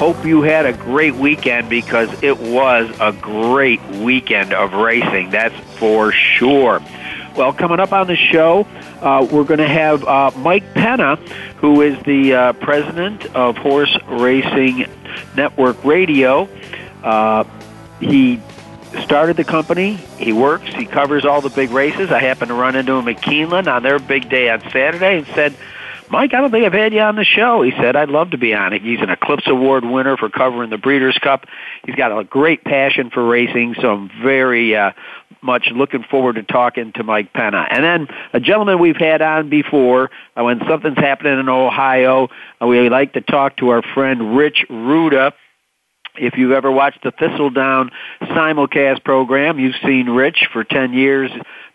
Hope you had a great weekend because it was a great weekend of racing, that's for sure. Well, coming up on the show, uh, we're going to have uh, Mike Penna, who is the uh, president of Horse Racing Network Radio. Uh, he started the company. He works. He covers all the big races. I happened to run into him at Keeneland on their big day on Saturday and said, Mike, I don't think I've had you on the show. He said, I'd love to be on it. He's an Eclipse Award winner for covering the Breeders' Cup. He's got a great passion for racing, so I'm very uh, much looking forward to talking to Mike Penna. And then a gentleman we've had on before, uh, when something's happening in Ohio, uh, we like to talk to our friend Rich Ruda. If you've ever watched the Thistledown simulcast program, you've seen Rich for 10 years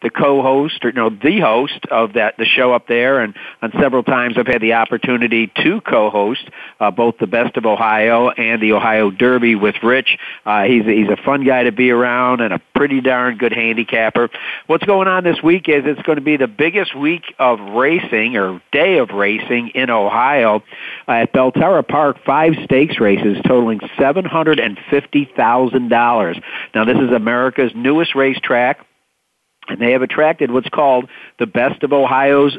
the co-host or no the host of that the show up there and on several times I've had the opportunity to co-host uh, both the best of Ohio and the Ohio Derby with Rich. Uh, he's he's a fun guy to be around and a pretty darn good handicapper. What's going on this week is it's going to be the biggest week of racing or day of racing in Ohio uh, at Belterra Park. Five stakes races totaling $750,000 now this is America's newest racetrack and they have attracted what's called the Best of Ohio's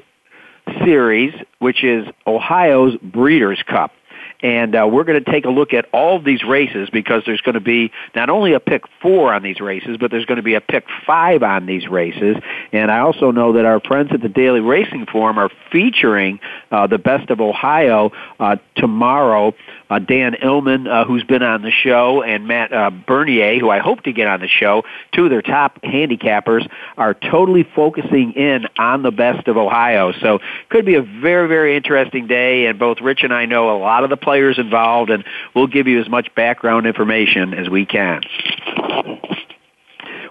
series, which is Ohio's Breeders' Cup. And uh, we're going to take a look at all these races because there's going to be not only a pick four on these races, but there's going to be a pick five on these races. And I also know that our friends at the Daily Racing Form are featuring uh, the best of Ohio uh, tomorrow uh, Dan Illman, uh, who's been on the show, and Matt uh, Bernier, who I hope to get on the show, two of their top handicappers, are totally focusing in on the best of Ohio. So could be a very, very interesting day, and both Rich and I know a lot of the players involved, and we'll give you as much background information as we can.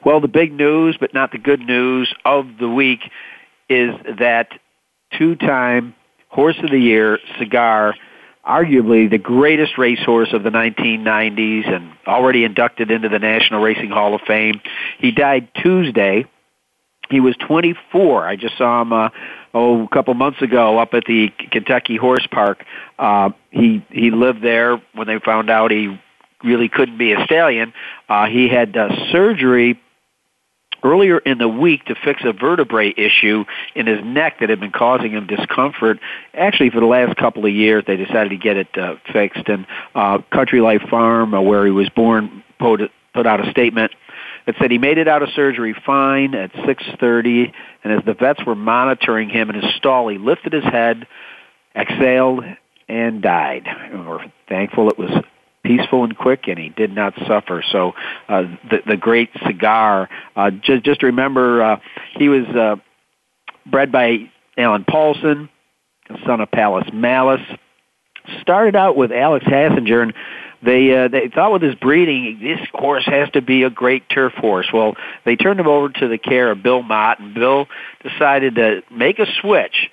Well, the big news, but not the good news of the week, is that two-time Horse of the Year cigar arguably the greatest racehorse of the 1990s and already inducted into the National Racing Hall of Fame. He died Tuesday. He was 24. I just saw him uh, oh a couple months ago up at the Kentucky Horse Park. Uh, he he lived there when they found out he really couldn't be a stallion. Uh, he had uh, surgery earlier in the week to fix a vertebrae issue in his neck that had been causing him discomfort. Actually, for the last couple of years, they decided to get it uh, fixed. And uh, Country Life Farm, uh, where he was born, put, put out a statement that said he made it out of surgery fine at 6:30, and as the vets were monitoring him in his stall, he lifted his head, exhaled, and died. And we're thankful it was peaceful and quick, and he did not suffer. So uh, the the great cigar. Uh, just just remember, uh, he was uh, bred by Allen Paulson, son of Palace Music. Started out with Alex Hassinger, and they uh, they thought with his breeding, this horse has to be a great turf horse. Well, they turned him over to the care of Bill Mott, and Bill decided to make a switch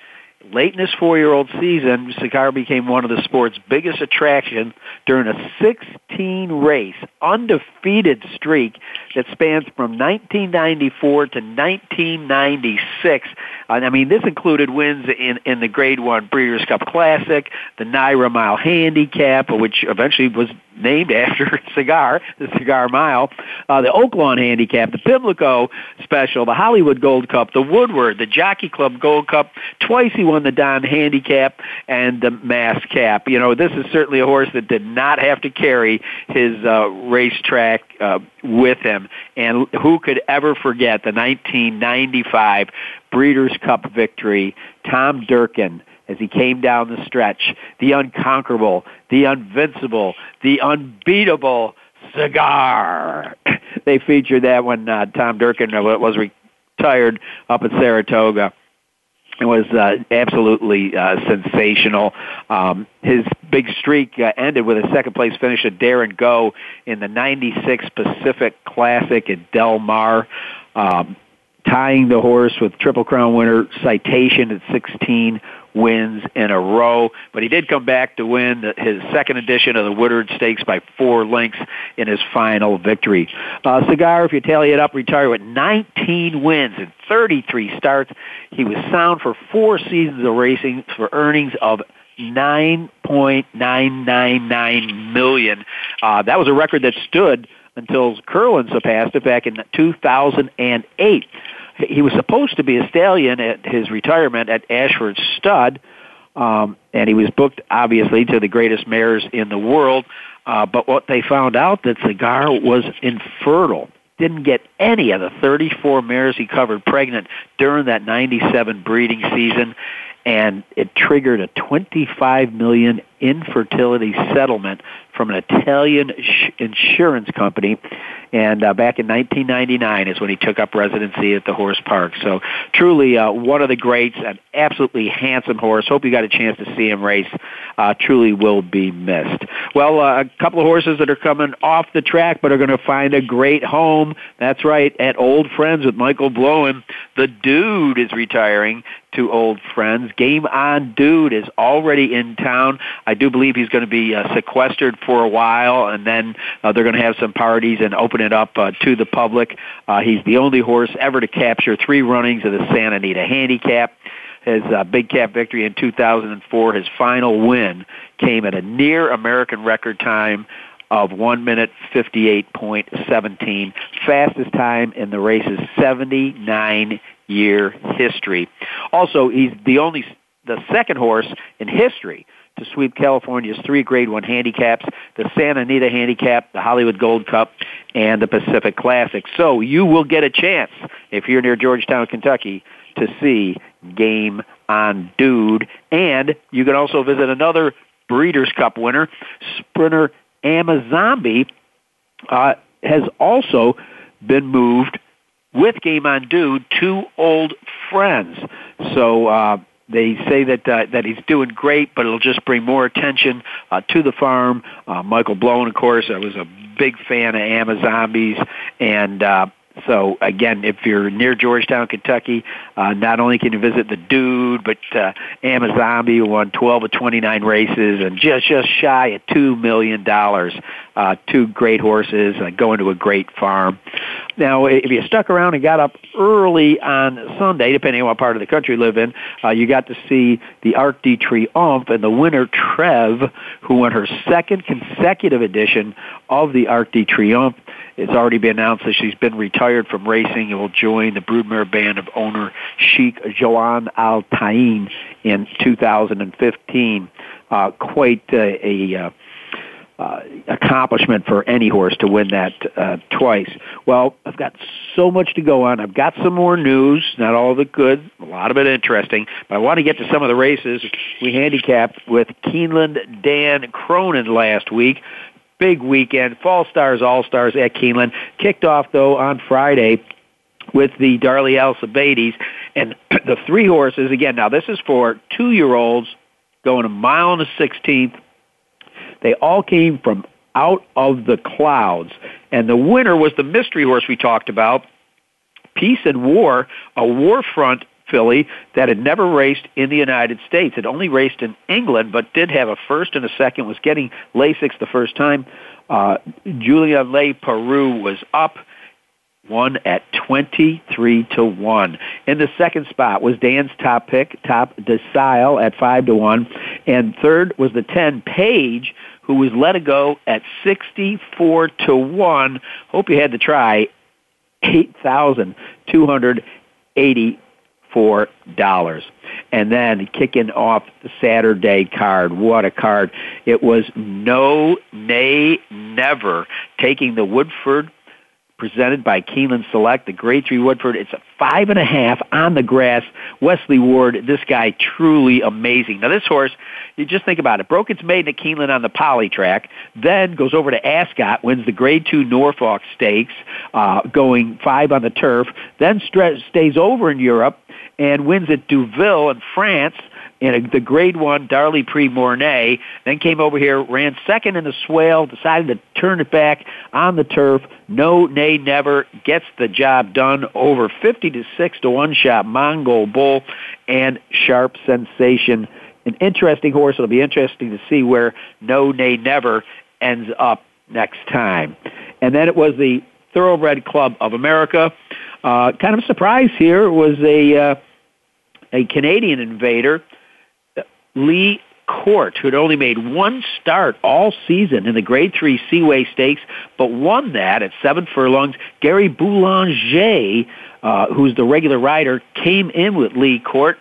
Late in his four-year-old season, Cigar became one of the sport's biggest attractions during a 16-race, undefeated streak that spans from 1994 to 1996. Uh, I mean, this included wins in, in the Grade 1 Breeders' Cup Classic, the NYRA Mile Handicap, which eventually was named after cigar, the Cigar Mile, uh, the Oaklawn Handicap, the Pimlico Special, the Hollywood Gold Cup, the Woodward, the Jockey Club Gold Cup. Twice he won the Donn Handicap and the Mass Cap. You know, this is certainly a horse that did not have to carry his uh, racetrack uh, with him. And who could ever forget the 1995 Breeders' Cup victory? Tom Durkin as he came down the stretch. The unconquerable, the invincible, the unbeatable cigar. they featured that when uh, Tom Durkin uh, was retired up at Saratoga. It was uh, absolutely uh, sensational. Um, his big streak uh, ended with a second place finish at Dare and Go in the 96 Pacific Classic at Del Mar. Um, tying the horse with Triple Crown winner Citation at 16 wins in a row. But he did come back to win his second edition of the Woodward Stakes by four lengths in his final victory. Uh, Cigar, if you tally it up, retired with 19 wins and 33 starts. He was sound for four seasons of racing for earnings of 9.999 million. Uh, that was a record that stood until Curlin surpassed it back in 2008 he was supposed to be a stallion at his retirement at Ashford Stud, um, and he was booked obviously to the greatest mares in the world. Uh, but what they found out that Cigar was infertile. Didn't get any of the 34 mares he covered pregnant during that 97 breeding season, and it triggered a 25 million infertility settlement from an Italian insurance company. And uh, back in 1999 is when he took up residency at the horse park. So truly uh, one of the greats, an absolutely handsome horse. Hope you got a chance to see him race. Uh, truly will be missed. Well, uh, a couple of horses that are coming off the track but are going to find a great home. That's right, at Old Friends with Michael Blowen. The Dude is retiring to Old Friends. Game on Dude is already in town. I do believe he's going to be uh, sequestered for a while, and then uh, they're going to have some parties and open it up uh, to the public. Uh, he's the only horse ever to capture three runnings of the Santa Anita Handicap. His uh, big cap victory in 2004, his final win came at a near American record time of 1 minute 58.17, fastest time in the race's 79 year history. Also, he's the only the second horse in history to sweep California's three Grade 1 handicaps, the Santa Anita Handicap, the Hollywood Gold Cup, and the Pacific Classic. So you will get a chance, if you're near Georgetown, Kentucky, to see Game on Dude. And you can also visit another Breeders' Cup winner, sprinter Amazombie, uh, has also been moved with Game on Dude two Old Friends. So uh, they say that uh, that he's doing great, but it'll just bring more attention uh, to the farm. Uh, Michael Blowen, of course, I was a big fan of Amazombie's, and uh, so again, if you're near Georgetown, Kentucky, uh, not only can you visit the dude, but uh, Amazombie who won 12 of 29 races and just just shy of two million dollars. Uh, two great horses uh, going to a great farm. Now, if you stuck around and got up early on Sunday, depending on what part of the country you live in, uh, you got to see the Arc de Triomphe and the winner Treve, who won her second consecutive edition of the Arc de Triomphe. It's already been announced that she's been retired from racing and will join the broodmare band of owner Sheikh Joaan Al Thani in 2015. Uh, quite a, a uh, uh, accomplishment for any horse to win that uh, twice. Well, I've got so much to go on. I've got some more news, not all of it good, a lot of it interesting, but I want to get to some of the races. We handicapped with Keeneland Dan Cronin last week big weekend. Fall Stars, All Stars at Keeneland. Kicked off, though, on Friday with the Darley Alcibiades. And the three horses, again, now this is for two-year-olds going a mile and a sixteenth. They all came from out of the clouds. And the winner was the mystery horse we talked about, Peace and War, a war front filly that had never raced in the United States. Had only raced in England, but did have a first and a second. Was getting Lasix the first time. Uh, Julien Leparoux was up. One at 23 to 1. In the second spot was Dan's top pick, Top Decile at 5 to 1. And third was the 10 Page, who was let go at 64 to 1. Hope you had to try. $8,284. And then kicking off the Saturday card, what a card. It was no, nay, never taking the Woodford presented by Keeneland Select, the Grade 3 Woodford. It's a five and a half on the grass. Wesley Ward, this guy truly amazing. Now this horse, you just think about it, broke its maiden at Keeneland on the poly track, then goes over to Ascot, wins the Grade 2 Norfolk Stakes, uh, going five on the turf, then stays over in Europe and wins at Deauville in France, in the grade one Darley Prix Morny, then came over here, ran second in the swale, decided to turn it back on the turf. No, nay, never gets the job done over 50 to 6 to 1 shot Mongol Bull and Sharp Sensation. An interesting horse. It'll be interesting to see where No, Nay, Never ends up next time. And then it was the Thoroughbred Club of America. Uh, kind of a surprise here was a uh, a Canadian invader Leigh Court, who had only made one start all season in the Grade 3 Seaway Stakes, but won that at seven furlongs. Gary Boulanger, uh, who's the regular rider, came in with Leigh Court,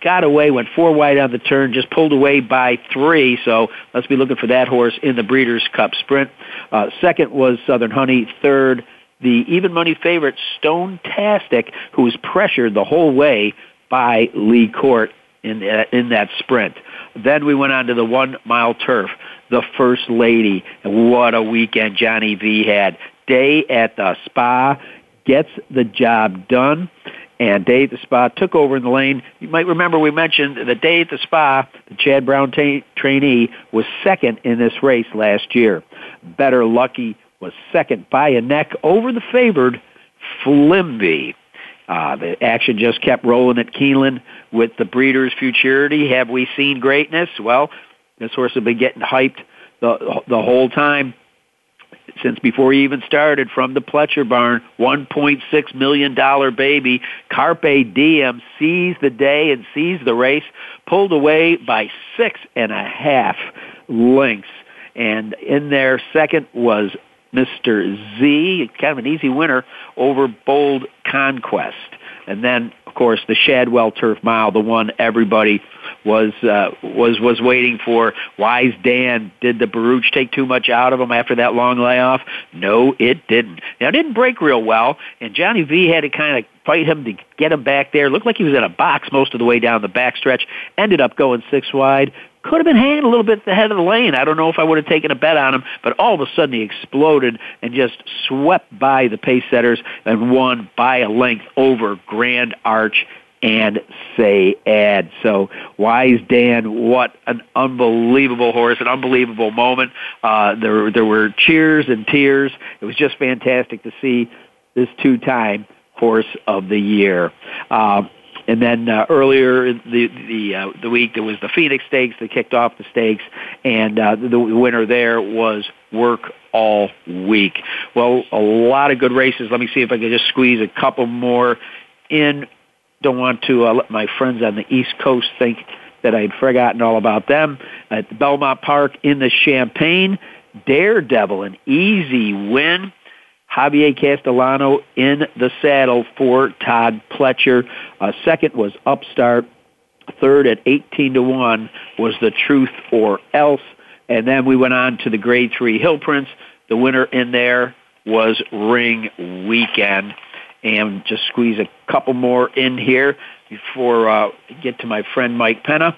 got away, went four wide on the turn, just pulled away by three, so let's be looking for that horse in the Breeders' Cup Sprint. Uh, second was Southern Honey. Third, the even money favorite Stone Tastic, who was pressured the whole way by Leigh Court in that, in that sprint. Then we went on to the one mile turf, the first lady. What a weekend Johnny V had. Day at the spa gets the job done. And Day at the Spa took over in the lane. You might remember we mentioned the Day at the Spa, the Chad Brown ta- trainee, was second in this race last year. Better Lucky was second by a neck over the favored Flimby. Uh, the action just kept rolling at Keeneland with the Breeders' Futurity. Have we seen greatness? Well, this horse has been getting hyped the the whole time since before he even started from the Pletcher barn. $1.6 million baby. Carpe Diem sees the day and sees the race, pulled away by six and a half lengths. And in there, second was Mr. Z, kind of an easy winner over Bold Conquest. And then, of course, the Shadwell Turf Mile, the one everybody was uh, was was waiting for. Wise Dan did the Baruch take too much out of him after that long layoff? No, it didn't. Now it didn't break real well, and Johnny V had to kind of fight him to get him back there. Looked like he was in a box most of the way down the backstretch. Ended up going six wide could have been hanging a little bit at the head of the lane. I don't know if I would have taken a bet on him, but all of a sudden he exploded and just swept by the pace setters and won by a length over Grand Arch and say ad. So Wise Dan, what an unbelievable horse, an unbelievable moment. Uh, there, there were cheers and tears. It was just fantastic to see this two-time horse of the year. Uh, and then uh, earlier in the the uh, the week there was the Phoenix Stakes that kicked off the stakes, and uh, the winner there was Work All Week. Well, a lot of good races. Let me see if I can just squeeze a couple more in. Don't want to uh, let my friends on the East Coast think that I'd forgotten all about them. At Belmont Park in the Champagne, Daredevil, an easy win Javier Castellano in the saddle for Todd Pletcher. Uh, second was Upstart. Third at 18 to 1 was The Truth or Else. And then we went on to the Grade 3 Hill Prince. The winner in there was Ring Weekend. And just squeeze a couple more in here before uh, I get to my friend Mike Penna.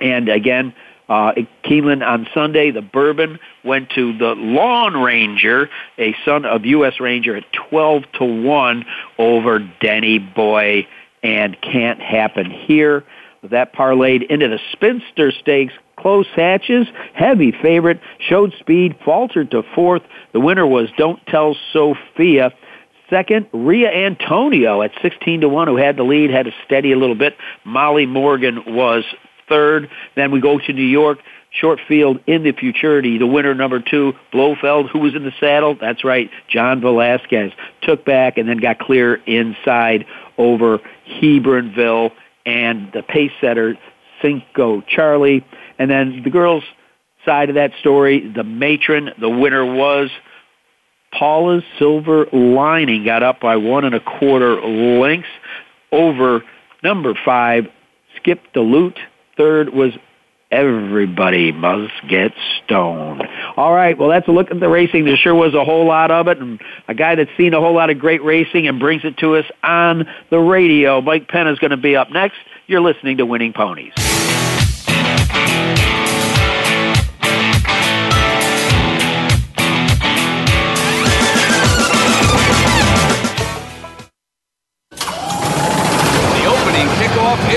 And again, uh, Keeneland on Sunday, the Bourbon went to the Lawn Ranger, a son of U.S. Ranger, at 12 to 1 over Denny Boy, and can't happen here. That parlayed into the Spinster Stakes close hatches. Heavy favorite, showed speed, faltered to fourth. The winner was Don't Tell Sophia. Second, Ria Antonio at 16 to 1, who had the lead, had to steady a little bit. Molly Morgan was third. Then we go to New York. Short field in the futurity. The winner, number two, Blofeld, who was in the saddle. That's right, John Velasquez took back and then got clear inside over Hebronville. And the pace setter Cinco Charlie. And then the girls' side of that story, the matron, the winner was Paula's Silver Lining got up by one and a quarter lengths over number five, Skip Dilute. Third was Everybody Must Get Stoned. All right, well, that's a look at the racing. There sure was a whole lot of it, and a guy that's seen a whole lot of great racing and brings it to us on the radio. Mike Penn is going to be up next. You're listening to Winning Ponies.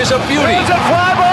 is a beauty. It's a fly ball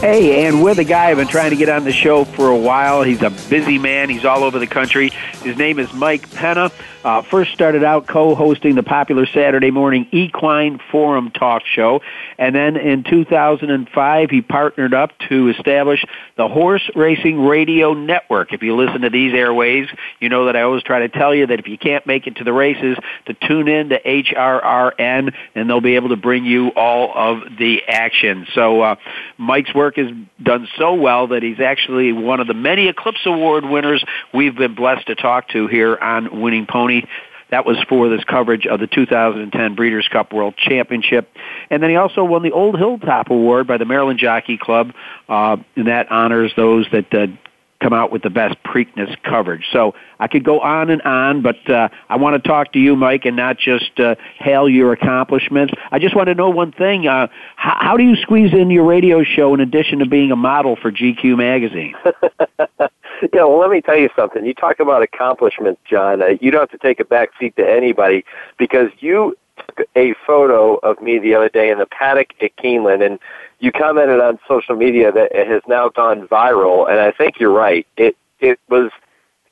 Hey, and we're the guy I've been trying to get on the show for a while. He's a busy man. He's all over the country. His name is Mike Penna. Uh, first started out co-hosting the popular Saturday morning Equine Forum talk show, and then in 2005 he partnered up to establish the Horse Racing Radio Network. If you listen to these airways, you know that I always try to tell you that if you can't make it to the races, to tune in to HRRN, and they'll be able to bring you all of the action. So uh, Mike's work has done so well that he's actually one of the many Eclipse Award winners we've been blessed to talk to here on Winning Pony. That was for this coverage of the 2010 Breeders' Cup World Championship. And then he also won the Old Hilltop Award by the Maryland Jockey Club, uh, and that honors those that uh, come out with the best Preakness coverage. So I could go on and on, but uh, I want to talk to you, Mike, and not just uh, hail your accomplishments. I just want to know one thing: uh, how, how do you squeeze in your radio show in addition to being a model for GQ magazine? yeah, well, let me tell you something. You talk about accomplishments, John. Uh, you don't have to take a back seat to anybody because you took a photo of me the other day in the paddock at Keeneland, and you commented on social media that it has now gone viral. And I think you're right. It it was.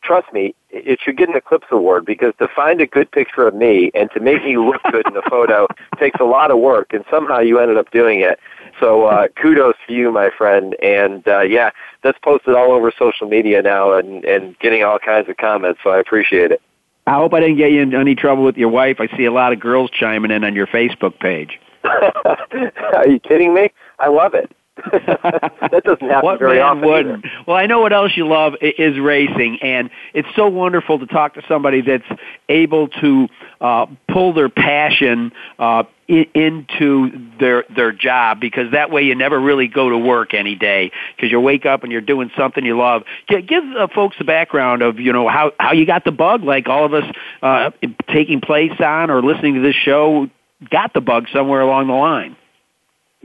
Trust me, it should get an Eclipse Award because to find a good picture of me and to make me look good in a photo takes a lot of work, and somehow you ended up doing it. So uh, kudos to you, my friend. And uh, yeah, that's posted all over social media now and, and getting all kinds of comments. So I appreciate it. I hope I didn't get you in any trouble with your wife. I see a lot of girls chiming in on your Facebook page. Are you kidding me? I love it. that doesn't happen what very man often. Wouldn't? Either. Well, I know what else you love is racing, and it's so wonderful to talk to somebody that's able to uh, pull their passion uh, in, into their their job because that way you never really go to work any day because you wake up and you're doing something you love. Give, give uh, folks the background of you know how how you got the bug, like all of us uh, taking place on or listening to this show got the bug somewhere along the line.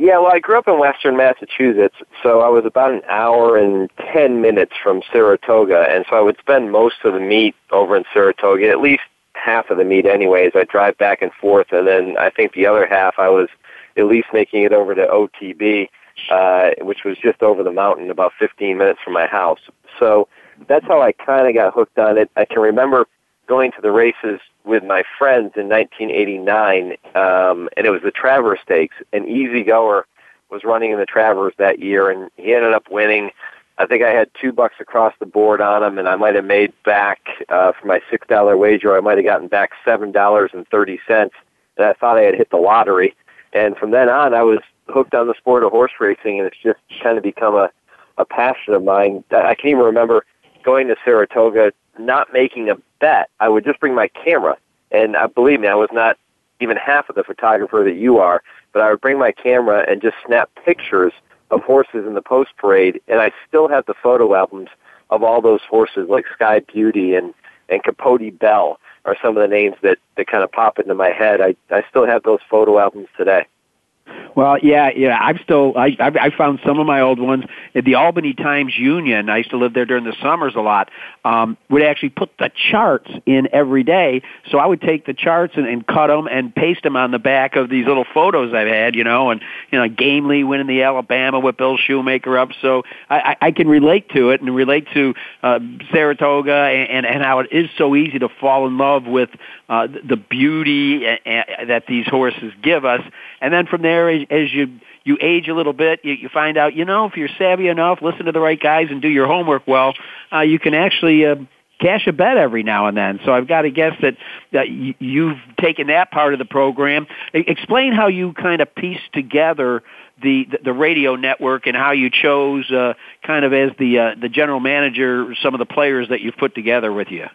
Yeah, well, I grew up in western Massachusetts, so I was about an hour and ten minutes from Saratoga, and so I would spend most of the meet over in Saratoga, at least half of the meet anyways. I'd drive back and forth, and then I think the other half I was at least making it over to OTB, uh, which was just over the mountain, about 15 minutes from my house. So that's how I kind of got hooked on it. I can remember going to the races with my friends in 1989, um, and it was the Travers Stakes. An easy goer was running in the Travers that year, and he ended up winning. I think I had two bucks across the board on him, and I might have made back uh, for my six dollar wager. I might have gotten back seven dollars and thirty cents, and I thought I had hit the lottery. And from then on, I was hooked on the sport of horse racing, and it's just kind of become a a passion of mine. I can even remember going to Saratoga, not making a bet. I would just bring my camera, and uh, believe me, I was not even half of the photographer that you are, but I would bring my camera and just snap pictures of horses in the post parade, and I still have the photo albums of all those horses, like Sky Beauty and and Capote Belle, are some of the names that that kind of pop into my head. I I still have those photo albums today. Well, yeah, yeah. I've still I I found some of my old ones the Albany Times Union. I used to live there during the summers a lot. Um, would actually put the charts in every day, so I would take the charts and, and cut them and paste them on the back of these little photos I've had, you know, and you know, Gamely winning the Alabama with Bill Shoemaker up. So I, I, I can relate to it and relate to uh, Saratoga and, and and how it is so easy to fall in love with uh, the beauty a, a, that these horses give us, and then from there as, as you you age a little bit, you, you find out, you know, if you're savvy enough, listen to the right guys, and do your homework well, uh, you can actually uh, cash a bet every now and then. So I've got to guess that that you've taken that part of the program. Explain how you kind of pieced together the the radio network and how you chose uh, kind of as the uh, the general manager some of the players that you've put together with you.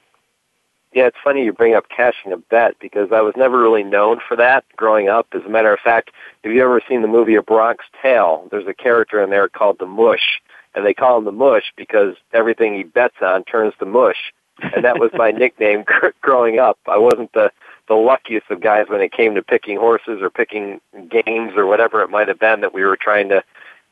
Yeah, it's funny you bring up cashing a bet because I was never really known for that growing up. As a matter of fact, have you ever seen the movie A Bronx Tale? There's a character in there called the Mush, and they call him the Mush because everything he bets on turns to mush. And that was my nickname growing up. I wasn't the the luckiest of guys when it came to picking horses or picking games or whatever it might have been that we were trying to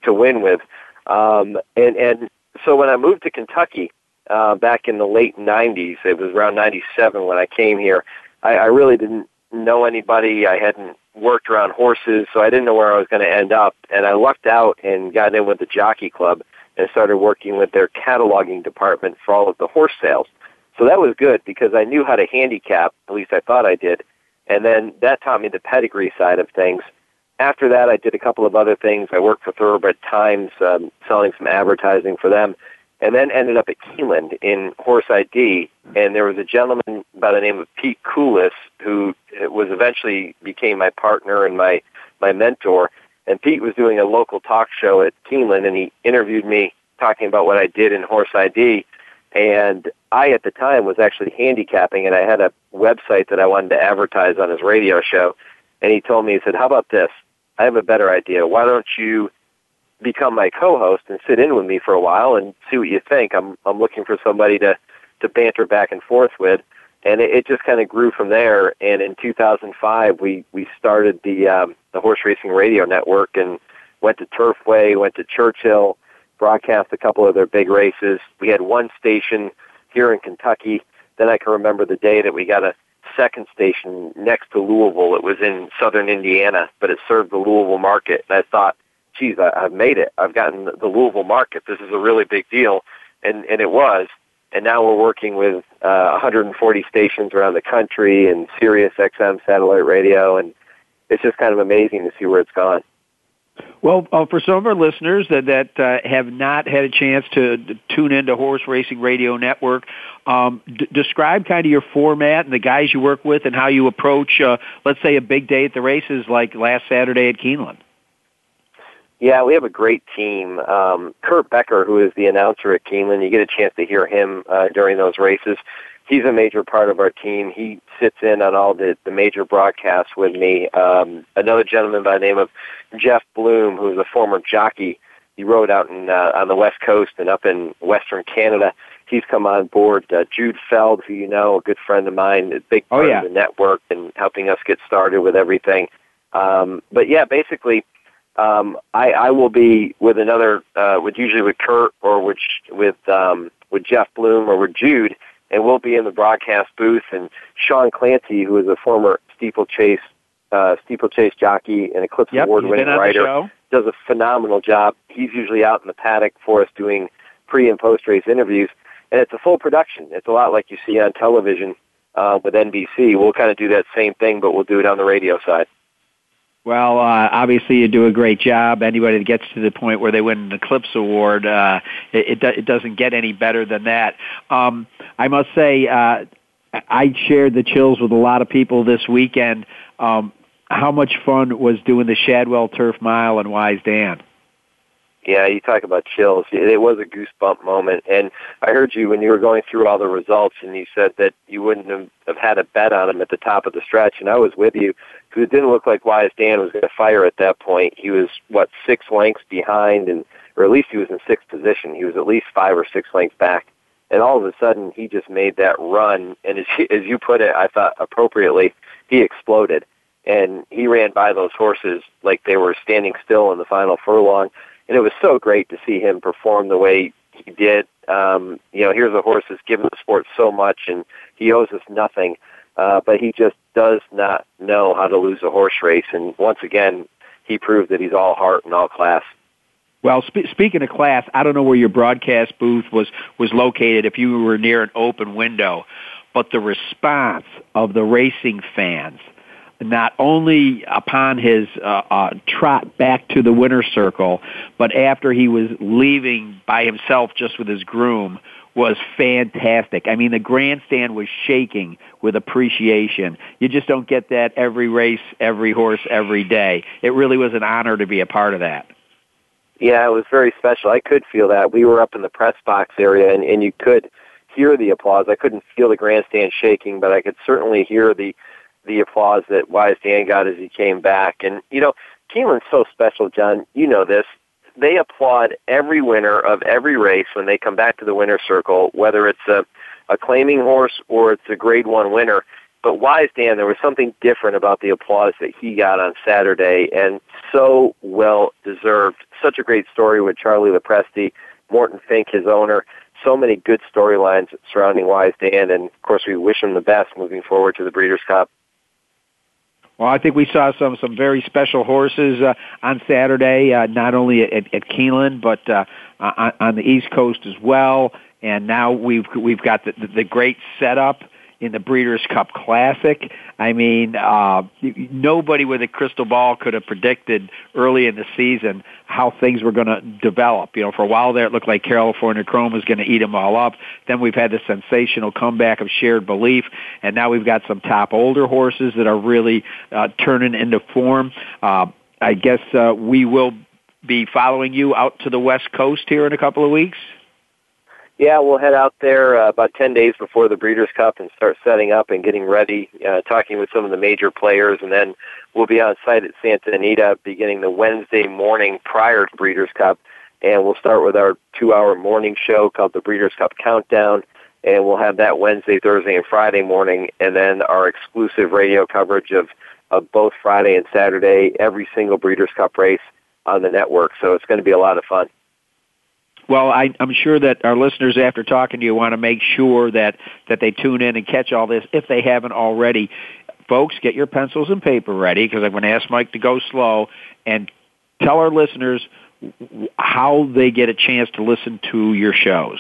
to win with. Um, and and so when I moved to Kentucky, uh, back in the late 90s. It was around 97 when I came here. I, I really didn't know anybody. I hadn't worked around horses, so I didn't know where I was going to end up. And I lucked out and got in with the Jockey Club and started working with their cataloging department for all of the horse sales. So that was good because I knew how to handicap, at least I thought I did. And then that taught me the pedigree side of things. After that, I did a couple of other things. I worked for Thoroughbred Times, um, selling some advertising for them and then ended up at Keeneland in Horse ID. And there was a gentleman by the name of Pete Coolis who uh, was eventually became my partner and my my mentor. And Pete was doing a local talk show at Keeneland, and he interviewed me talking about what I did in Horse ID. And I, at the time, was actually handicapping, and I had a website that I wanted to advertise on his radio show. And he told me, he said, "How about this? I have a better idea. Why don't you?" Become my co-host and sit in with me for a while and see what you think. I'm I'm looking for somebody to to banter back and forth with, and it, it just kind of grew from there. And in 2005, we we started the um, the horse racing radio network and went to Turfway, went to Churchill, broadcast a couple of their big races. We had one station here in Kentucky. Then I can remember the day that we got a second station next to Louisville. It was in southern Indiana, but it served the Louisville market. And I thought, geez, I, I've made it. I've gotten the Louisville market. This is a really big deal, and and it was. And now we're working with uh, 140 stations around the country and Sirius XM satellite radio, and it's just kind of amazing to see where it's gone. Well, uh, for some of our listeners that that uh, have not had a chance to, to tune into Horse Racing Radio Network, um, d- describe kind of your format and the guys you work with, and how you approach, uh, let's say, a big day at the races like last Saturday at Keeneland. Yeah, we have a great team. Um, Kurt Becker, who is the announcer at Keeneland, you get a chance to hear him uh, during those races. He's a major part of our team. He sits in on all the, the major broadcasts with me. Um, another gentleman by the name of Jeff Bloom, who's a former jockey. He rode out in, uh, on the West Coast and up in Western Canada. He's come on board. Uh, Jude Feld, who you know, a good friend of mine, a big Oh, part yeah. of the network and helping us get started with everything. Um, but yeah, basically, um, I, I will be with another, uh, with usually with Kurt or with with um, with Jeff Bloom or with Jude, and we'll be in the broadcast booth. And Sean Clancy, who is a former steeplechase uh, steeplechase jockey and Eclipse Yep, Award he's winning been on the writer, does a phenomenal job. He's usually out in the paddock for us doing pre and post race interviews, and it's a full production. It's a lot like you see on television uh, with NBC. We'll kind of do that same thing, but we'll do it on the radio side. Well, uh, obviously you do a great job. Anybody that gets to the point where they win an Eclipse Award, uh, it, it, it doesn't get any better than that. Um, I must say, uh, I shared the chills with a lot of people this weekend. Um, how much fun was doing the Shadwell Turf Mile and Wise Dan? Yeah, you talk about chills. It was a goosebump moment. And I heard you when you were going through all the results, and you said that you wouldn't have, have had a bet on him at the top of the stretch. And I was with you because it didn't look like Wise Dan was going to fire at that point. He was what six lengths behind, and or at least he was in sixth position. He was at least five or six lengths back. And all of a sudden, he just made that run. And as as you put it, I thought appropriately, he exploded. And he ran by those horses like they were standing still in the final furlong and it was so great to see him perform the way he did. Um, you know, here's a horse that's given the sport so much, and he owes us nothing, uh, but he just does not know how to lose a horse race. And once again, he proved that he's all heart and all class. Well, spe- speaking of class, I don't know where your broadcast booth was was located. If you were near an open window, but the response of the racing fans, not only upon his uh, uh, trot back to the winner's circle, but after he was leaving by himself just with his groom, was fantastic. I mean, the grandstand was shaking with appreciation. You just don't get that every race, every horse, every day. It really was an honor to be a part of that. Yeah, it was very special. I could feel that. We were up in the press box area, and, and you could hear the applause. I couldn't feel the grandstand shaking, but I could certainly hear the the applause that Wise Dan got as he came back. And you know, Keeneland's so special, John. You know this. They applaud every winner of every race when they come back to the winner's circle, whether it's a a claiming horse or it's a Grade One winner. But Wise Dan, there was something different about the applause that he got on Saturday, and so well deserved. Such a great story with Charlie LoPresti, Morton Fink, his owner. So many good storylines surrounding Wise Dan, and of course, we wish him the best moving forward to the Breeders' Cup. Well, I think we saw some some very special horses uh, on Saturday, uh, not only at, at Keeneland but uh, on, on the East Coast as well. And now we've we've got the, the, the great setup in the Breeders' Cup Classic. I mean, uh, nobody with a crystal ball could have predicted early in the season how things were going to develop. You know, for a while there, it looked like California Chrome was going to eat them all up. Then we've had the sensational comeback of Shared Belief, and now we've got some top older horses that are really uh, turning into form. Uh, I guess uh, we will be following you out to the West Coast here in a couple of weeks. Yeah, we'll head out there uh, about 10 days before the Breeders' Cup and start setting up and getting ready, uh, talking with some of the major players, and then we'll be on site at Santa Anita beginning the Wednesday morning prior to Breeders' Cup, and we'll start with our two-hour morning show called the Breeders' Cup Countdown, and we'll have that Wednesday, Thursday, and Friday morning, and then our exclusive radio coverage of, of both Friday and Saturday, every single Breeders' Cup race on the network, so it's going to be a lot of fun. Well, I, I'm sure that our listeners, after talking to you, want to make sure that that they tune in and catch all this if they haven't already. Folks, get your pencils and paper ready because I'm going to ask Mike to go slow and tell our listeners how they get a chance to listen to your shows.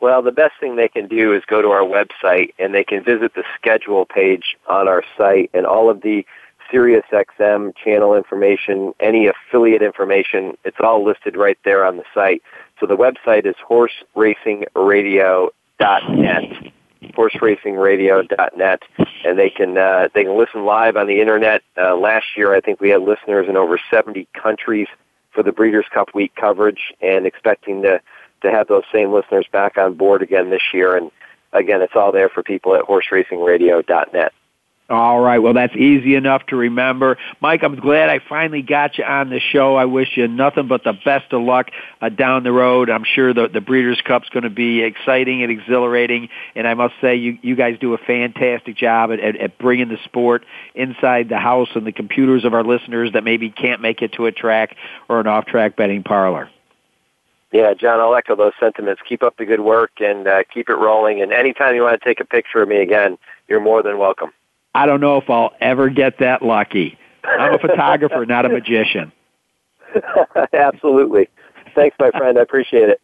Well, the best thing they can do is go to our website and they can visit the schedule page on our site and all of the SiriusXM channel information, any affiliate information, it's all listed right there on the site. So the website is horseracingradio.net, horseracingradio.net, and they can uh, they can listen live on the internet. Uh, last year, I think we had listeners in over 70 countries for the Breeders' Cup Week coverage, and expecting to to have those same listeners back on board again this year. And again, it's all there for people at horseracingradio.net. All right. Well, that's easy enough to remember. Mike, I'm glad I finally got you on the show. I wish you nothing but the best of luck uh, down the road. I'm sure the, the Breeders' Cup's going to be exciting and exhilarating. And I must say, you, you guys do a fantastic job at, at, at bringing the sport inside the house and the computers of our listeners that maybe can't make it to a track or an off-track betting parlor. Yeah, John, I'll echo those sentiments. Keep up the good work and uh, keep it rolling. And anytime you want to take a picture of me again, you're more than welcome. I don't know if I'll ever get that lucky. I'm a photographer, not a magician. Absolutely. Thanks, my friend. I appreciate it.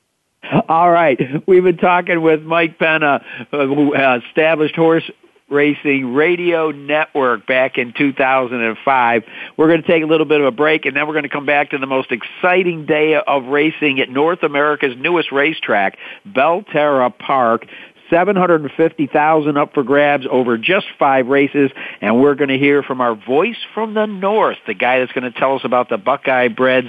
All right. We've been talking with Mike Penna, uh, who uh, established horse racing radio network back in 2005. We're going to take a little bit of a break and then we're going to come back to the most exciting day of racing at North America's newest racetrack, Belterra Park. 750,000 up for grabs over just five races. And we're going to hear from our voice from the north, the guy that's going to tell us about the Buckeye breds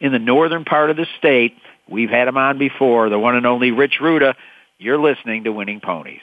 in the northern part of the state. We've had him on before, the one and only Rich Ruda. You're listening to Winning Ponies.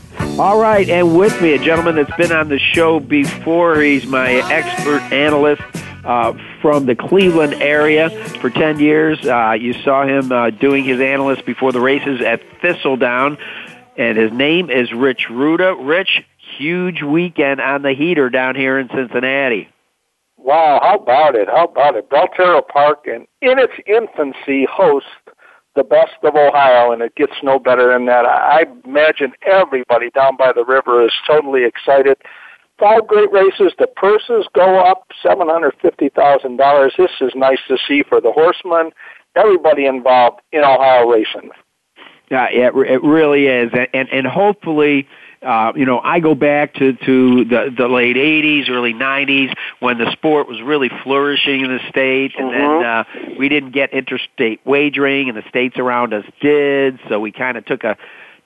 All right, and with me, a gentleman that's been on the show before. He's my expert analyst uh, from the Cleveland area for 10 years. Uh, you saw him uh, doing his analyst before the races at Thistledown, and his name is Rich Ruda. Rich, huge weekend on the heater down here in Cincinnati. Wow, how about it? How about it? Belterra Park, and in its infancy, hosts the best of Ohio, and it gets no better than that. I imagine everybody down by the river is totally excited. Five great races. The purses go up seven hundred fifty thousand dollars. This is nice to see for the horsemen, everybody involved in Ohio racing. Yeah, it, it really is, and and, and hopefully uh, you know, I go back to, to the, the late 80s, early 90s when the sport was really flourishing in the state. And mm-hmm. then uh, we didn't get interstate wagering and the states around us did, so we kind of took a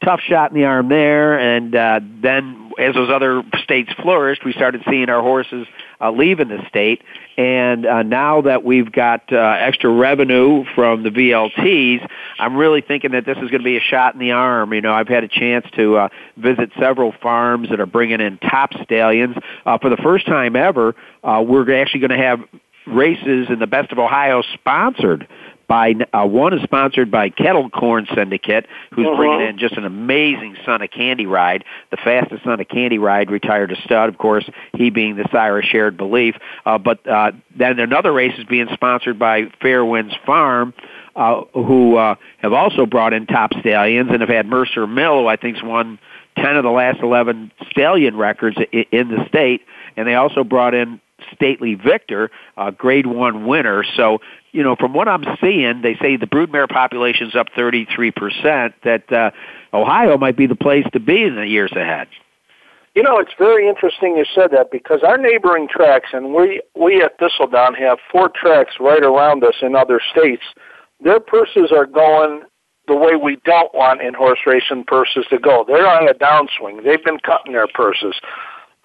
tough shot in the arm there and uh, then as those other states flourished, we started seeing our horses uh, leaving the state. And uh, now that we've got uh, extra revenue from the VLTs, I'm really thinking that this is going to be a shot in the arm. You know, I've had a chance to uh, visit several farms that are bringing in top stallions. Uh, for the first time ever, uh, we're actually going to have races in the Best of Ohio sponsored by uh, one is sponsored by Kettle Corn Syndicate, who's Mhm. bringing in just an amazing Son of Candy ride, the fastest Son of Candy ride, retired a stud, of course, he being the sire of Shared Belief. Uh, but uh, then another race is being sponsored by Fairwinds Farm, uh, who uh, have also brought in top stallions and have had Mercer Mill, who I think's won 10 of the last 11 stallion records i- in the state, and they also brought in Stately Victor, a grade one winner. So, you know, from what I'm seeing, they say the broodmare population's up 33%, that uh, Ohio might be the place to be in the years ahead. You know, it's very interesting you said that because our neighboring tracks, and we we at Thistledown have four tracks right around us in other states. Their purses are going the way we don't want in horse racing purses to go. They're on a downswing. They've been cutting their purses.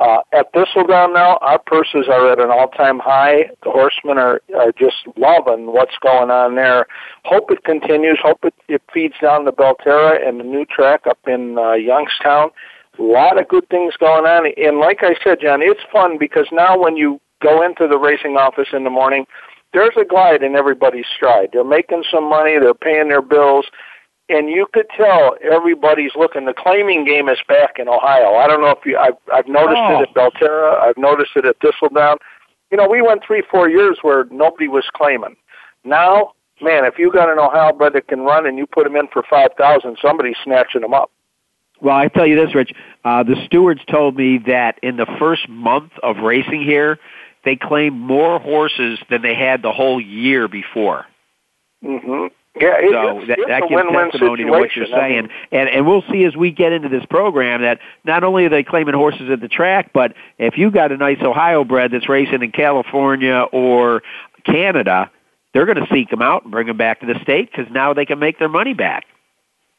Uh, at Thistledown now, our purses are at an all-time high. The horsemen are, are just loving what's going on there. Hope it continues. Hope it, it feeds down to Belterra and the new track up in uh, Youngstown. A lot of good things going on. And like I said, John, it's fun because now when you go into the racing office in the morning, there's a glide in everybody's stride. They're making some money. They're paying their bills and you could tell everybody's looking. The claiming game is back in Ohio. I don't know if you. I've, I've noticed Oh. it at Belterra. I've noticed it at Thistledown. You know, we went three, four years where nobody was claiming. Now, man, if you got an Ohio bred that can run and you put him in for five thousand, somebody's snatching him up. Well, I tell you this, Rich. Uh, the stewards told me that in the first month of racing here, they claimed more horses than they had the whole year before. Mm-hmm. Yeah, it, So it's, that, it's that a gives win-win testimony to what you're situation. I saying, mean, and and we'll see as we get into this program that not only are they claiming horses at the track, but if you got a nice Ohio bred that's racing in California or Canada, they're going to seek them out and bring them back to the state because now they can make their money back.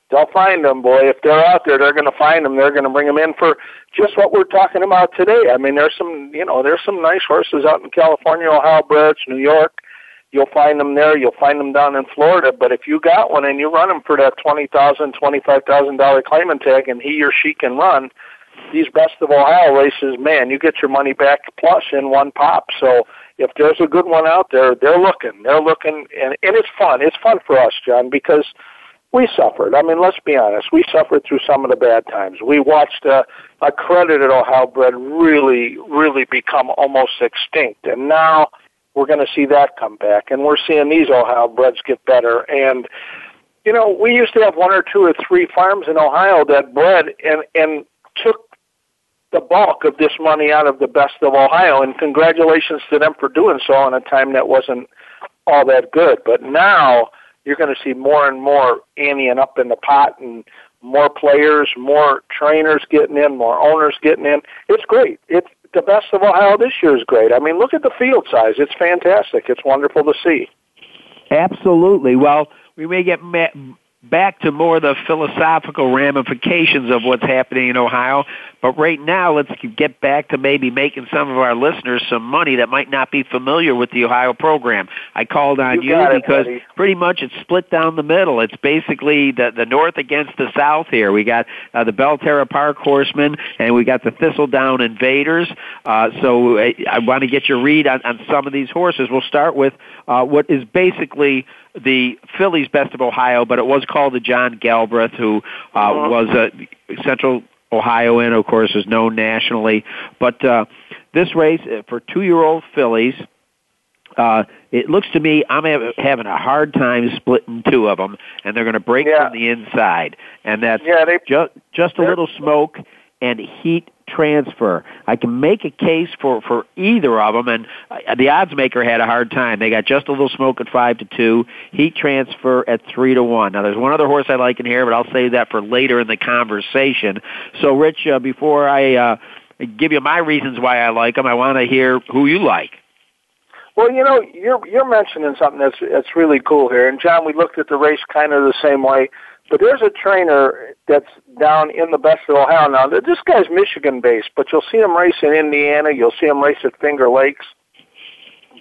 They'll find them, boy. If they're out there, they're going to find them. They're going to bring them in for just what we're talking about today. I mean, there's some, you know, there's some nice horses out in California, Ohio breds, New York. You'll find them there. You'll find them down in Florida. But if you got one and you run them for that twenty thousand, twenty-five thousand dollar claimant tag, and he or she can run these best of Ohio races, man, you get your money back plus in one pop. So if there's a good one out there, they're looking. They're looking, and and it's fun. It's fun for us, John, because we suffered. I mean, let's be honest. We suffered through some of the bad times. We watched a, a credited Ohio bred really, really become almost extinct, and now we're going to see that come back, and we're seeing these Ohio breds get better. And you know, we used to have one or two or three farms in Ohio that bred and and took the bulk of this money out of the best of Ohio, and congratulations to them for doing so in a time that wasn't all that good. But now you're going to see more and more anteing up in the pot and more players, more trainers getting in, more owners getting in. It's great. It's the best of Ohio this year is great. I mean, look at the field size. It's fantastic. It's wonderful to see. Absolutely. Well, we may get back to more of the philosophical ramifications of what's happening in Ohio, but right now let's get back to maybe making some of our listeners some money that might not be familiar with the Ohio program. I called on You you, it, because buddy. pretty much it's split down the middle. It's basically the the north against the south here. We got uh, the Belterra Park Horsemen and we got the Thistledown Invaders. Uh, so I, I want to get your read on, on some of these horses. We'll start with uh, what is basically the Phillies Best of Ohio, but it was called the John Galbraith, who uh, was a Central Ohioan, of course, is known nationally. But uh, this race uh, for two-year-old fillies, uh, it looks to me I'm hav- having a hard time splitting two of them, and they're going to break Yeah. from the inside, and that's Yeah, they- ju- just a little smoke and heat transfer. I can make a case for for either of them, and uh, the odds maker had a hard time. They got just a little smoke at five to two, heat transfer at three to one. Now, there's one other horse I like in here, but I'll save that for later in the conversation. So, Rich, uh, before I uh, give you my reasons why I like them, I want to hear who you like. Well, you know, you're you're mentioning something that's that's really cool here. And John, we looked at the race kind of the same way. But there's a trainer that's down in the best of Ohio now. This guy's Michigan based, but you'll see him race in Indiana. You'll see him race at Finger Lakes.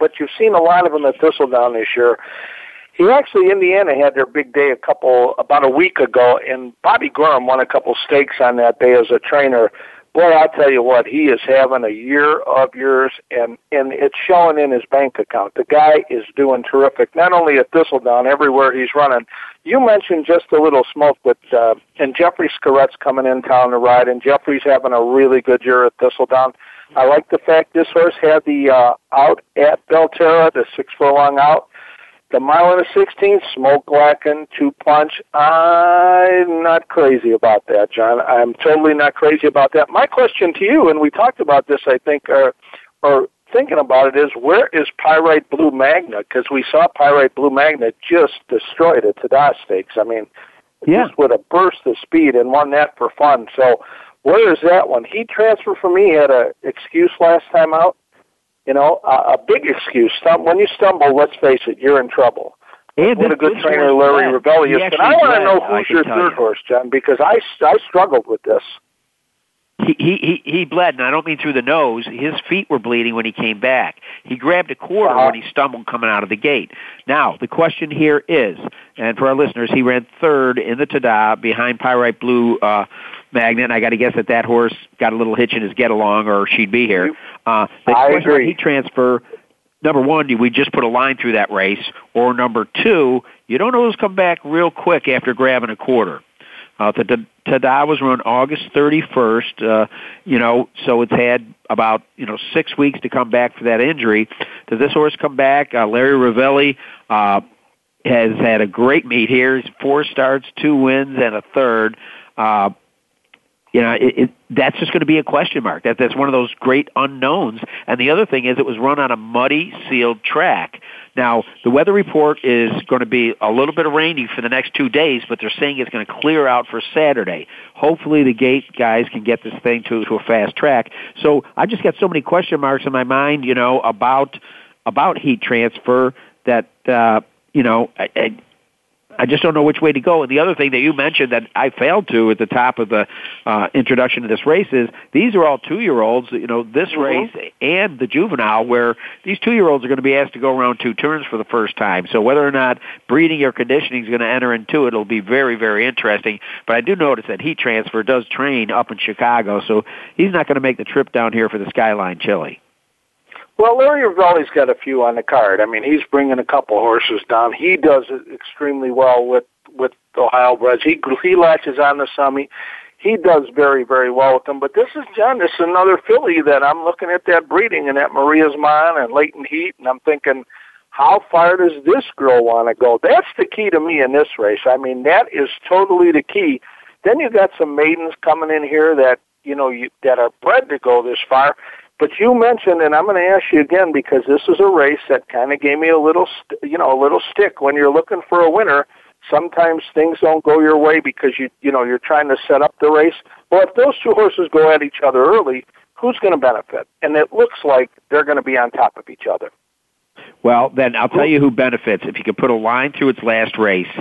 But you've seen a lot of them at Thistledown this year. He actually, Indiana had their big day a couple about a week ago, and Bobby Graham won a couple stakes on that day as a trainer. Boy, I'll tell you what, he is having a year of years, and and it's showing in his bank account. The guy is doing terrific, not only at Thistledown, everywhere he's running. You mentioned just a little smoke, but uh, and Jeffrey Skerrett's coming in town to ride, and Jeffrey's having a really good year at Thistledown. I like the fact this horse had the uh, out at Belterra, the six furlong out. The mile and a sixteenth, smoke blackened, two punch. I'm not crazy about that, John. I'm totally not crazy about that. My question to you, and we talked about this, I think, or, or thinking about it, is where is Pyrite Blue Magna? Because we saw Pyrite Blue Magna just destroy it at Tada Stakes. I mean, yeah. just with a burst of speed and won that for fun. So where is that one? He transferred for me He had a excuse last time out. You know, a, a big excuse. When you stumble, let's face it, you're in trouble. And what a good trainer Larry is. But I want to know who's your third you. horse, John, because I, I struggled with this. He, he he he bled, and I don't mean through the nose. His feet were bleeding when he came back. He grabbed a quarter uh-huh. when he stumbled coming out of the gate. Now the question here is, and for our listeners, he ran third in the Tada behind Pyrite Blue uh, Magnet. And I got to guess that that horse got a little hitch in his get along, or she'd be here. Uh, the I question agree. he transfer. Number one, do we just put a line through that race? Or number two, you don't always come back real quick after grabbing a quarter. Uh, the Tada was run August 31st, uh, you know, so it's had about, you know, six weeks to come back for that injury. Does this horse come back? Uh, Larry Rivelli, uh, has had a great meet here. He's four starts, two wins, and a third. Uh, you know, it, it, that's just going to be a question mark. That that's one of those great unknowns. And the other thing is, it was run on a muddy, sealed track. Now, the weather report is going to be a little bit of rainy for the next two days, but they're saying it's going to clear out for Saturday. Hopefully, the gate guys can get this thing to to a fast track. So I just got so many question marks in my mind, you know, about about heat transfer that uh, you know. I, I, I just don't know which way to go. And the other thing that you mentioned that I failed to at the top of the uh, introduction to this race is these are all two-year-olds. You know, this mm-hmm. race and the juvenile, where these two-year-olds are going to be asked to go around two turns for the first time. So whether or not breeding or conditioning is going to enter into it, it'll be very, very interesting. But I do notice that heat transfer does train up in Chicago, so he's not going to make the trip down here for the Skyline Chili. Well, Larry Rivelli's got a few on the card. I mean, he's bringing a couple horses down. He does extremely well with with Ohio breds. He he latches on to some. He, he does very very well with them. But this is John. This is another filly that I'm looking at that breeding and that Maria's Mon and Leighton Heat, and I'm thinking, how far does this girl want to go? That's the key to me in this race. I mean, that is totally the key. Then you got some maidens coming in here that you know you, that are bred to go this far. But you mentioned, and I'm going to ask you again because this is a race that kind of gave me a little, you know, a little stick. When you're looking for a winner, sometimes things don't go your way because you, you know, you're trying to set up the race. Well, if those two horses go at each other early, who's going to benefit? And it looks like they're going to be on top of each other. Well, then I'll tell you who benefits. If you could put a line through its last race,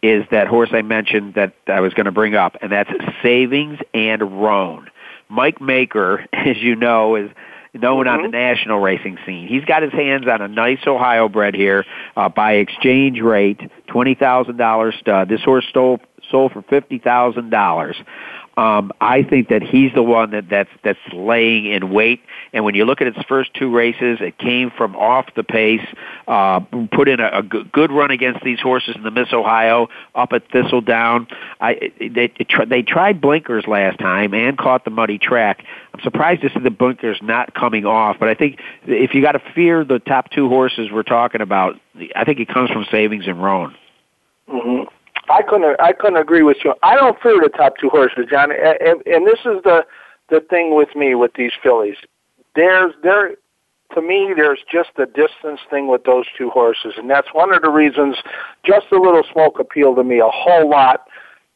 is that horse I mentioned that I was going to bring up, and that's Savings and Roan. Mike Maker, as you know, is known mm-hmm. on the national racing scene. He's got his hands on a nice Ohio bred here uh, by exchange rate, twenty thousand dollars stud. This horse stole, sold for fifty thousand dollars. Um, I think that he's the one that that's that's laying in wait. And when you look at its first two races, it came from off the pace, uh, put in a, a good run against these horses in the Miss Ohio up at Thistledown. I they they tried blinkers last time and caught the muddy track. I'm surprised to see the blinkers not coming off, but I think if you got to fear the top two horses we're talking about, I think it comes from Savings and Roan. Mm-hmm. I couldn't. I couldn't agree with you. I don't fear the top two horses, John. And, and this is the the thing with me with these fillies. There's there to me. There's just a distance thing with those two horses, and that's one of the reasons. Just a little smoke appealed to me a whole lot.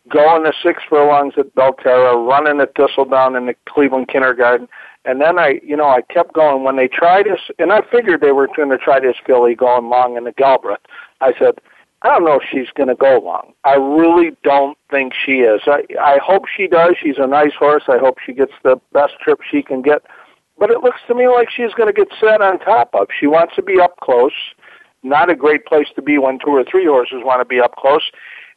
Going the six furlongs at Belterra, running at Thistledown in the Cleveland Kindergarten, and then I, you know, I kept going. When they tried this, and I figured they were going to try this filly going long in the Galbraith. I said, I don't know if she's going to go long. I really don't think she is. I, I hope she does. She's a nice horse. I hope she gets the best trip she can get. But it looks to me like she's going to get set on top of. She wants to be up close. Not a great place to be when two or three horses want to be up close.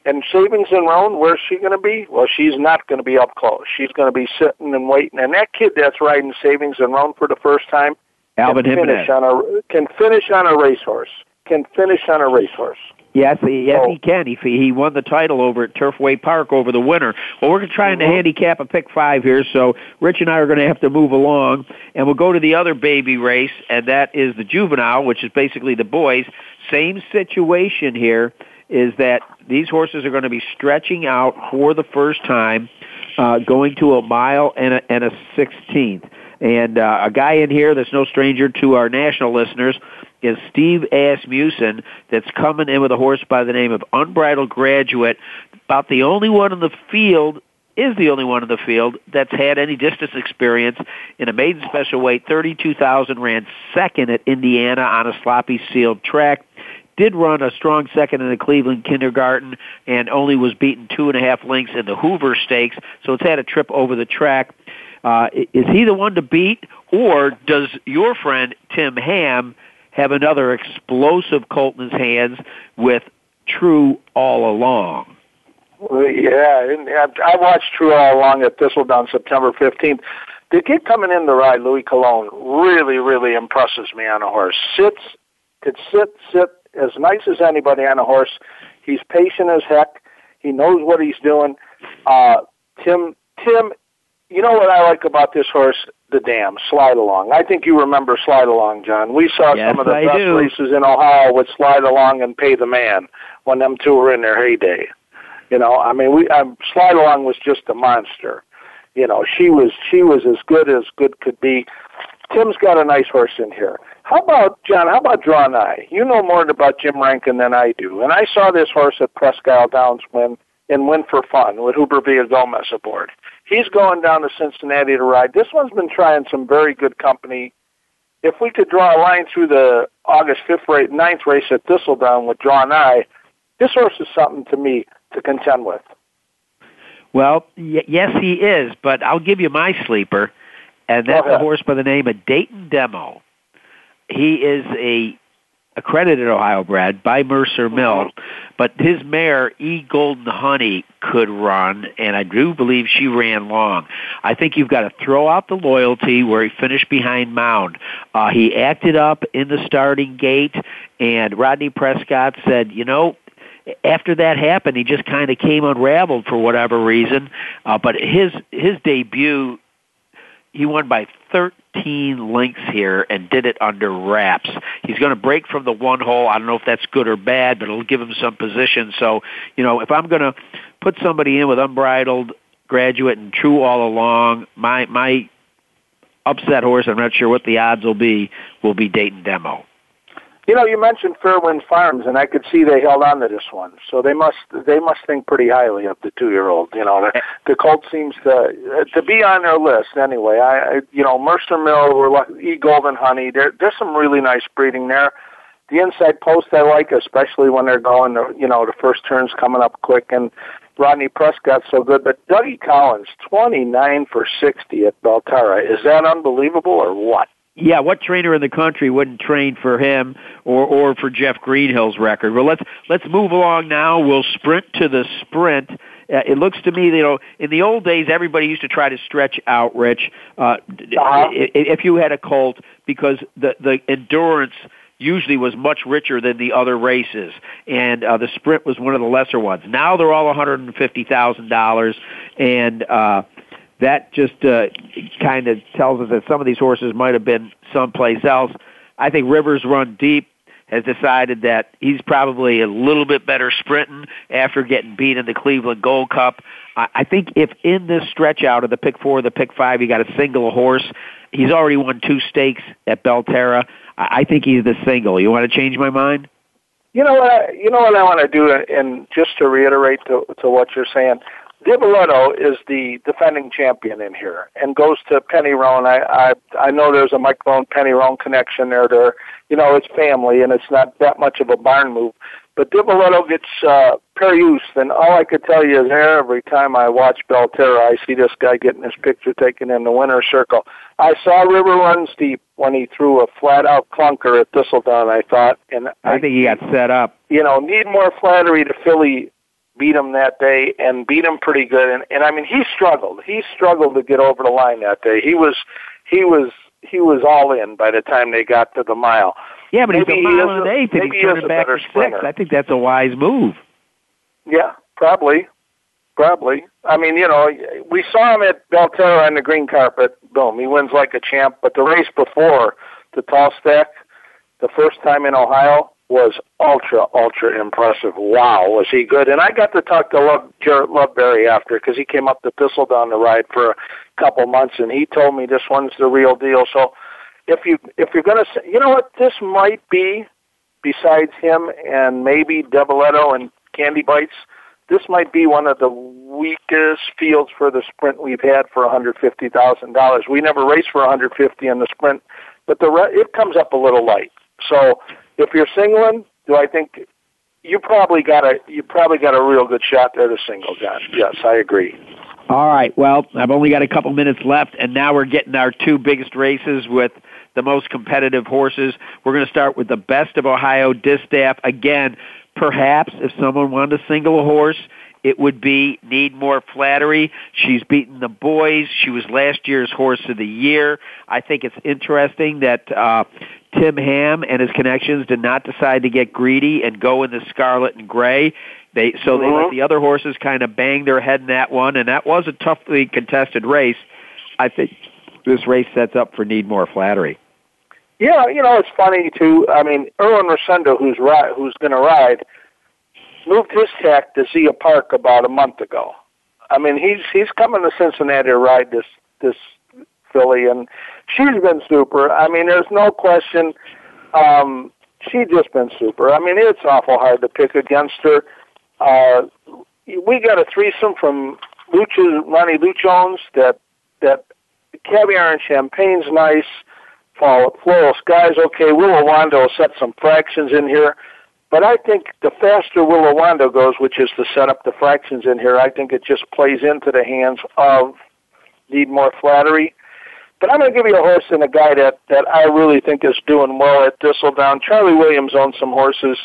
And Savings and Roan, where's she going to be? Well, she's not going to be up close. She's going to be sitting and waiting. And that kid that's riding Savings and Roan for the first time Alvin can finish on a can finish on a racehorse. Can finish on a racehorse. Yes, he, yes, Oh. he can. He he won the title over at Turfway Park over the winter. Well, we're trying to handicap a pick five here, so Rich and I are going to have to move along, and we'll go to the other baby race, and that is the juvenile, which is basically the boys. Same situation here is that these horses are going to be stretching out for the first time, uh, going to a mile and a, and a sixteenth. And uh, a guy in here that's no stranger to our national listeners is Steve Asmussen that's coming in with a horse by the name of Unbridled Graduate. About the only one in the field is the only one in the field that's had any distance experience in a maiden special weight, 32,000, ran second at Indiana on a sloppy sealed track. Did run a strong second in the Cleveland Kindergarten and only was beaten two and a half lengths in the Hoover Stakes, so it's had a trip over the track. Uh, is he the one to beat, or does your friend Tim Ham have another explosive colt in his hands with True all along? Yeah, I watched True all along at Thistledown September 15th. The kid coming in to ride, Louis Cologne, really, really impresses me on a horse. Sits, could sit, sit as nice as anybody on a horse. He's patient as heck. He knows what he's doing. Uh, Tim, Tim, you know what I like about this horse? The dam, Slide Along. I think you remember Slide Along, John. We saw Yes, some of the I best do. races in Ohio with Slide Along and Pay the Man when them two were in their heyday. You know, I mean, we um, Slide Along was just a monster. You know, she was she was as good as good could be. Tim's got a nice horse in here. How about John? How about Draw an Eye? You know more about Jim Rankin than I do, and I saw this horse at Presque Isle Downs win in Win for Fun with Huber Villa Gomez aboard. He's going down to Cincinnati to ride. This one's been trying some very good company. If we could draw a line through the August fifth race, ninth race at Thistledown with an Eye, this horse is something to me to contend with. Well, y- yes, he is, but I'll give you my sleeper, and that's a horse by the name of Dayton Demo. He is a accredited Ohio bred by Mercer Mill, but his mare E Golden Honey could run, and I do believe she ran long. I think you've got to throw out the loyalty where he finished behind Mound. Uh, he acted up in the starting gate, and Rodney Prescott said, you know, after that happened, he just kind of came unraveled for whatever reason. Uh, but his his debut, he won by 13 lengths here and did it under wraps. He's going to break from the one hole. I don't know if that's good or bad, but it'll give him some position. So, you know, if I'm going to put somebody in with unbridled graduate and true all along, my my upset horse, I'm not sure what the odds will be, will be Dayton Demo. You know, you mentioned Fairwind Farms, and I could see they held on to this one. So they must they must think pretty highly of the two year old. You know, the, the Colt seems to uh, to be on their list anyway. I, you know Mercer Mill, we're lucky, E Golden Honey. There there's some really nice breeding there. The inside post I like, especially when they're going. You know, the first turn's coming up quick, and Rodney Prescott's so good. But Dougie Collins, twenty nine for sixty at Belterra. Is that unbelievable or what? Yeah, what trainer in the country wouldn't train for him or or for Jeff Greenhill's record? Well, let's let's move along now. We'll sprint to the sprint. Uh, it looks to me, you know, in the old days, everybody used to try to stretch out, Rich. Uh, Uh-huh. i- If you had a colt, because the the endurance usually was much richer than the other races, and uh, the sprint was one of the lesser ones. Now they're all one hundred and fifty thousand dollars, and uh, that just uh, kind of tells us that some of these horses might have been someplace else. I think Rivers Run Deep has decided that he's probably a little bit better sprinting after getting beat in the Cleveland Gold Cup. I think if in this stretch out of the pick four, the pick five, you got a single horse. He's already won two stakes at Belterra. I I think he's the single. You want to change my mind? You know what? I, you know what I want to do, and just to reiterate to, to what you're saying, Divoletto is the defending champion in here, and goes to Penny Roan. I I I know there's a Mike Roan Penny Roan connection there. There, you know, it's family, and it's not that much of a barn move. But Divoletto gets uh, Peruse, and all I could tell you is every time I watch Belterra, I see this guy getting his picture taken in the winner's circle. I saw River Runs Deep when he threw a flat-out clunker at Thistledown. I thought, and I think he got set up. you know, need more flattery to Philly beat him that day and beat him pretty good. And, and I mean, he struggled. He struggled to get over the line that day. He was, he was, he was all in by the time they got to the mile. Yeah, but maybe he's a mile he and an eighth, and he a back to six. sprinter. I think that's a wise move. Yeah, probably. Probably. I mean, you know, we saw him at Belterra on the green carpet. Boom, he wins like a champ. But the race before, the tall stack, the first time in Ohio was ultra, ultra impressive. Wow, was he good? And I got to talk to Love, Jareth Loveberry after because he came up to Thistledown to ride for a couple months, and he told me this one's the real deal. So, if you if you're going to say, you know what, this might be besides him and maybe Devoletto and Candy Bites this might be one of the weakest fields for the sprint we've had for $150,000. We never race for 150 in the sprint, but the re- it comes up a little light. So if you're singling, do I think you probably got a you probably got a real good shot there to single, John? Yes, I agree. All right. Well, I've only got a couple minutes left, and now we're getting our two biggest races with the most competitive horses. We're going to start with the best of Ohio Distaff. Again, perhaps if someone wanted to single a horse, it would be Need More Flattery. She's beaten the boys. She was last year's Horse of the Year. I think it's interesting that uh, Tim Ham and his connections did not decide to get greedy and go in the scarlet and gray. They so they let the other horses kind of bang their head in that one, and that was a toughly contested race. I think this race sets up for Need More Flattery. Yeah, you know it's funny too. I mean, Erwin Rosendo, who's ri- who's going to ride, moved his tack to Zia Park about a month ago. I mean, he's he's coming to Cincinnati to ride this this filly, and she's been super. I mean, there's no question. Um, she's just been super. I mean, it's awful hard to pick against her. Uh, we got a threesome from Lucha, Ronnie Luchones that that caviar and champagne's nice. Fall, floral skies okay. Willow Wando set some fractions in here. But I think the faster Willow Wando goes, which is to set up the fractions in here, I think it just plays into the hands of Need More Flattery. But I'm going to give you a horse and a guy that, that I really think is doing well at Thistledown. Charlie Williams owns some horses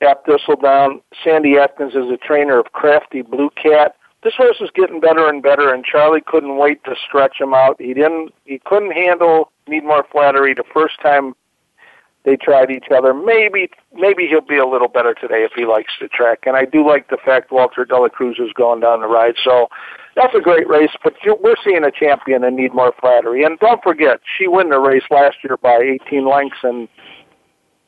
at Thistledown. Sandy Atkins is a trainer of Crafty Blue Cat. This horse is getting better and better, and Charlie couldn't wait to stretch him out. He didn't. He couldn't handle Need More Flattery the first time they tried each other. Maybe maybe he'll be a little better today if he likes the track. And I do like the fact Walter Dela Cruz is going down the ride. So that's a great race. But we're seeing a champion and need more flattery. And don't forget, she won the race last year by 18 lengths, and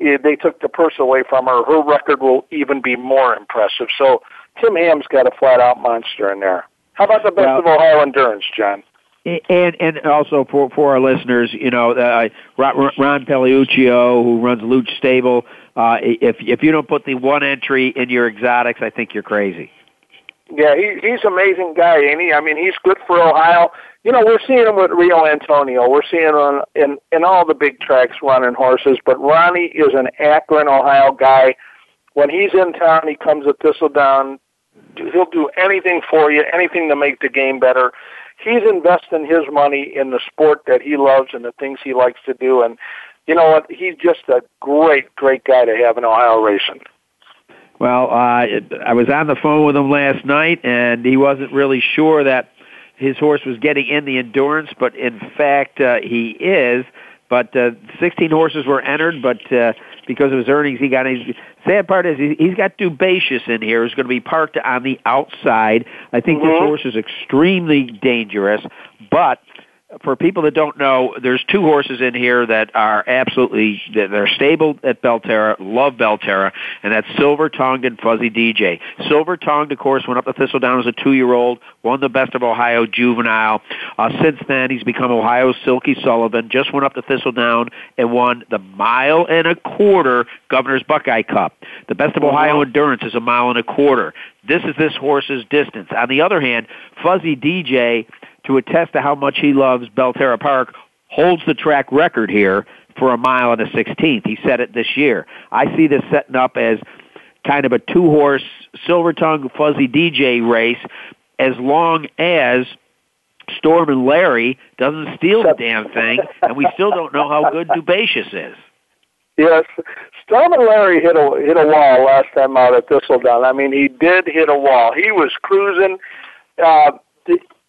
eh, they took the purse away from her. Her record will even be more impressive. So Tim Ham's got a flat out monster in there. How about the best Well- of Ohio endurance, John? And and also for for our listeners, you know, uh, Ron Paolucci, who runs Loooch Stable, uh, if if you don't put the one entry in your exotics, I think you're crazy. Yeah, he, he's an amazing guy, ain't he? I mean, he's good for Ohio. You know, we're seeing him with Rio Antonio. We're seeing him in in all the big tracks running horses. But Ronnie is an Akron, Ohio guy. When he's in town, he comes to Thistledown. He'll do anything for you, anything to make the game better. He's investing his money in the sport that he loves and the things he likes to do. And you know what? He's just a great, great guy to have in Ohio racing. Well, uh, it- I was on the phone with him last night, and he wasn't really sure that his horse was getting in the endurance, but in fact, uh, he is. But uh, 16 horses were entered, but uh, because of his earnings, he got. His, sad part is he, he's got Dubacious in here, who's going to be parked on the outside. I think this Mhm. horse is extremely dangerous, but for people that don't know, there's two horses in here that are absolutely that they're stable at Belterra, love Belterra, and that's Silver Tongued and Fuzzy DJ. Silver Tongued, of course, went up to Thistledown as a two-year-old, won the Best of Ohio juvenile. Uh, since then, he's become Ohio's Silky Sullivan. Just went up to Thistledown and won the mile and a quarter Governor's Buckeye Cup. The Best of Ohio endurance is a mile and a quarter. This is this horse's distance. On the other hand, Fuzzy DJ to attest to how much he loves Belterra Park, holds the track record here for a mile and a sixteenth. He set it this year. I see this setting up as kind of a two horse silver tongue fuzzy DJ race as long as Storm and Larry doesn't steal the damn thing and we still don't know how good Dubacious is. Yes, Storm and Larry hit a hit a wall last time out at Thistledown. I mean, he did hit a wall. He was cruising. Uh,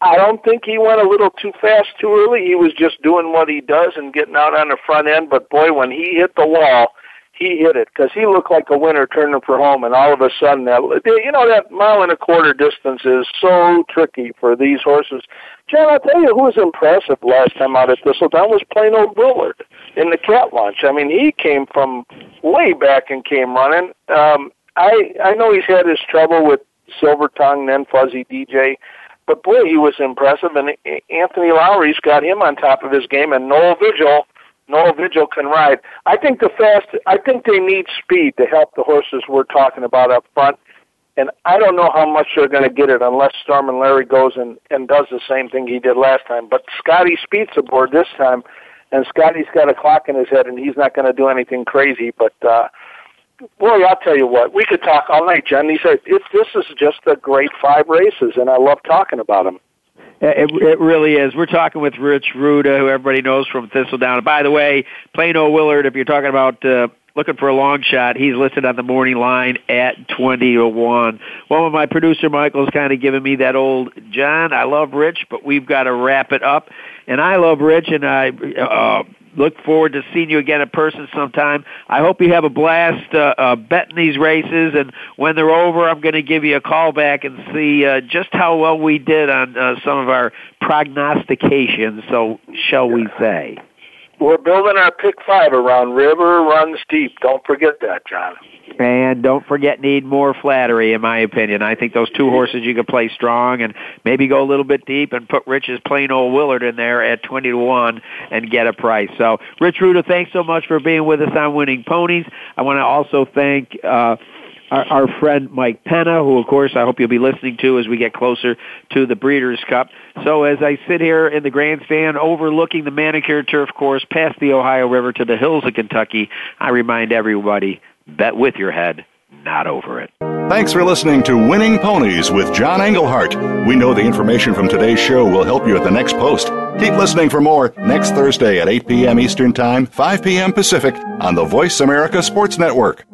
I don't think he went a little too fast too early. He was just doing what he does and getting out on the front end. But boy, when he hit the wall, he hit it because he looked like a winner turning for home. And all of a sudden, that you know that mile and a quarter distance is so tricky for these horses. John, I'll tell you who was impressive last time out at Thistledown was plain old Willard in the cat launch. I mean, he came from way back and came running. Um, I I know he's had his trouble with Silver Tongue, then Fuzzy DJ but boy, he was impressive. And Anthony Lowry's got him on top of his game, and Noel Vigil, Noel Vigil can ride. I think the fast. I think they need speed to help the horses we're talking about up front. And I don't know how much they're going to get it unless Storm and Larry goes and, and does the same thing he did last time. But Scotty Speed's aboard this time, and Scotty's got a clock in his head, and he's not going to do anything crazy. But uh, boy, I'll tell you what, we could talk all night, Jen. He said, it, this is just the great five races, and I love talking about them. It, it really is. We're talking with Rich Ruda, who everybody knows from Thistledown. By the way, plain old Willard, if you're talking about uh, looking for a long shot, he's listed on the morning line at 20 to 1. Well, my producer Michael's kind of giving me that old, John, I love Rich, but we've got to wrap it up. And I love Rich, and I uh, look forward to seeing you again in person sometime. I hope you have a blast uh, uh, betting these races, and when they're over, I'm going to give you a call back and see uh, just how well we did on uh, some of our prognostications. So, shall we say? We're building our pick five around River Runs Deep. Don't forget that, John. And don't forget, need more flattery, in my opinion. I think those two horses you could play strong and maybe go a little bit deep and put Rich's plain old Willard in there at 20 to 1 and get a price. So, Rich Ruda, thanks so much for being with us on Winning Ponies. I want to also thank, uh, our, our, friend Mike Penna, who of course I hope you'll be listening to as we get closer to the Breeders' Cup. So as I sit here in the grandstand overlooking the manicured turf course past the Ohio River to the hills of Kentucky, I remind everybody Bet with your head, not over it. Thanks for listening to Winning Ponies with John Engelhardt. We know the information from today's show will help you at the next post. Keep listening for more next Thursday at 8 p.m. Eastern Time, 5 p.m. Pacific on the Voice America Sports Network.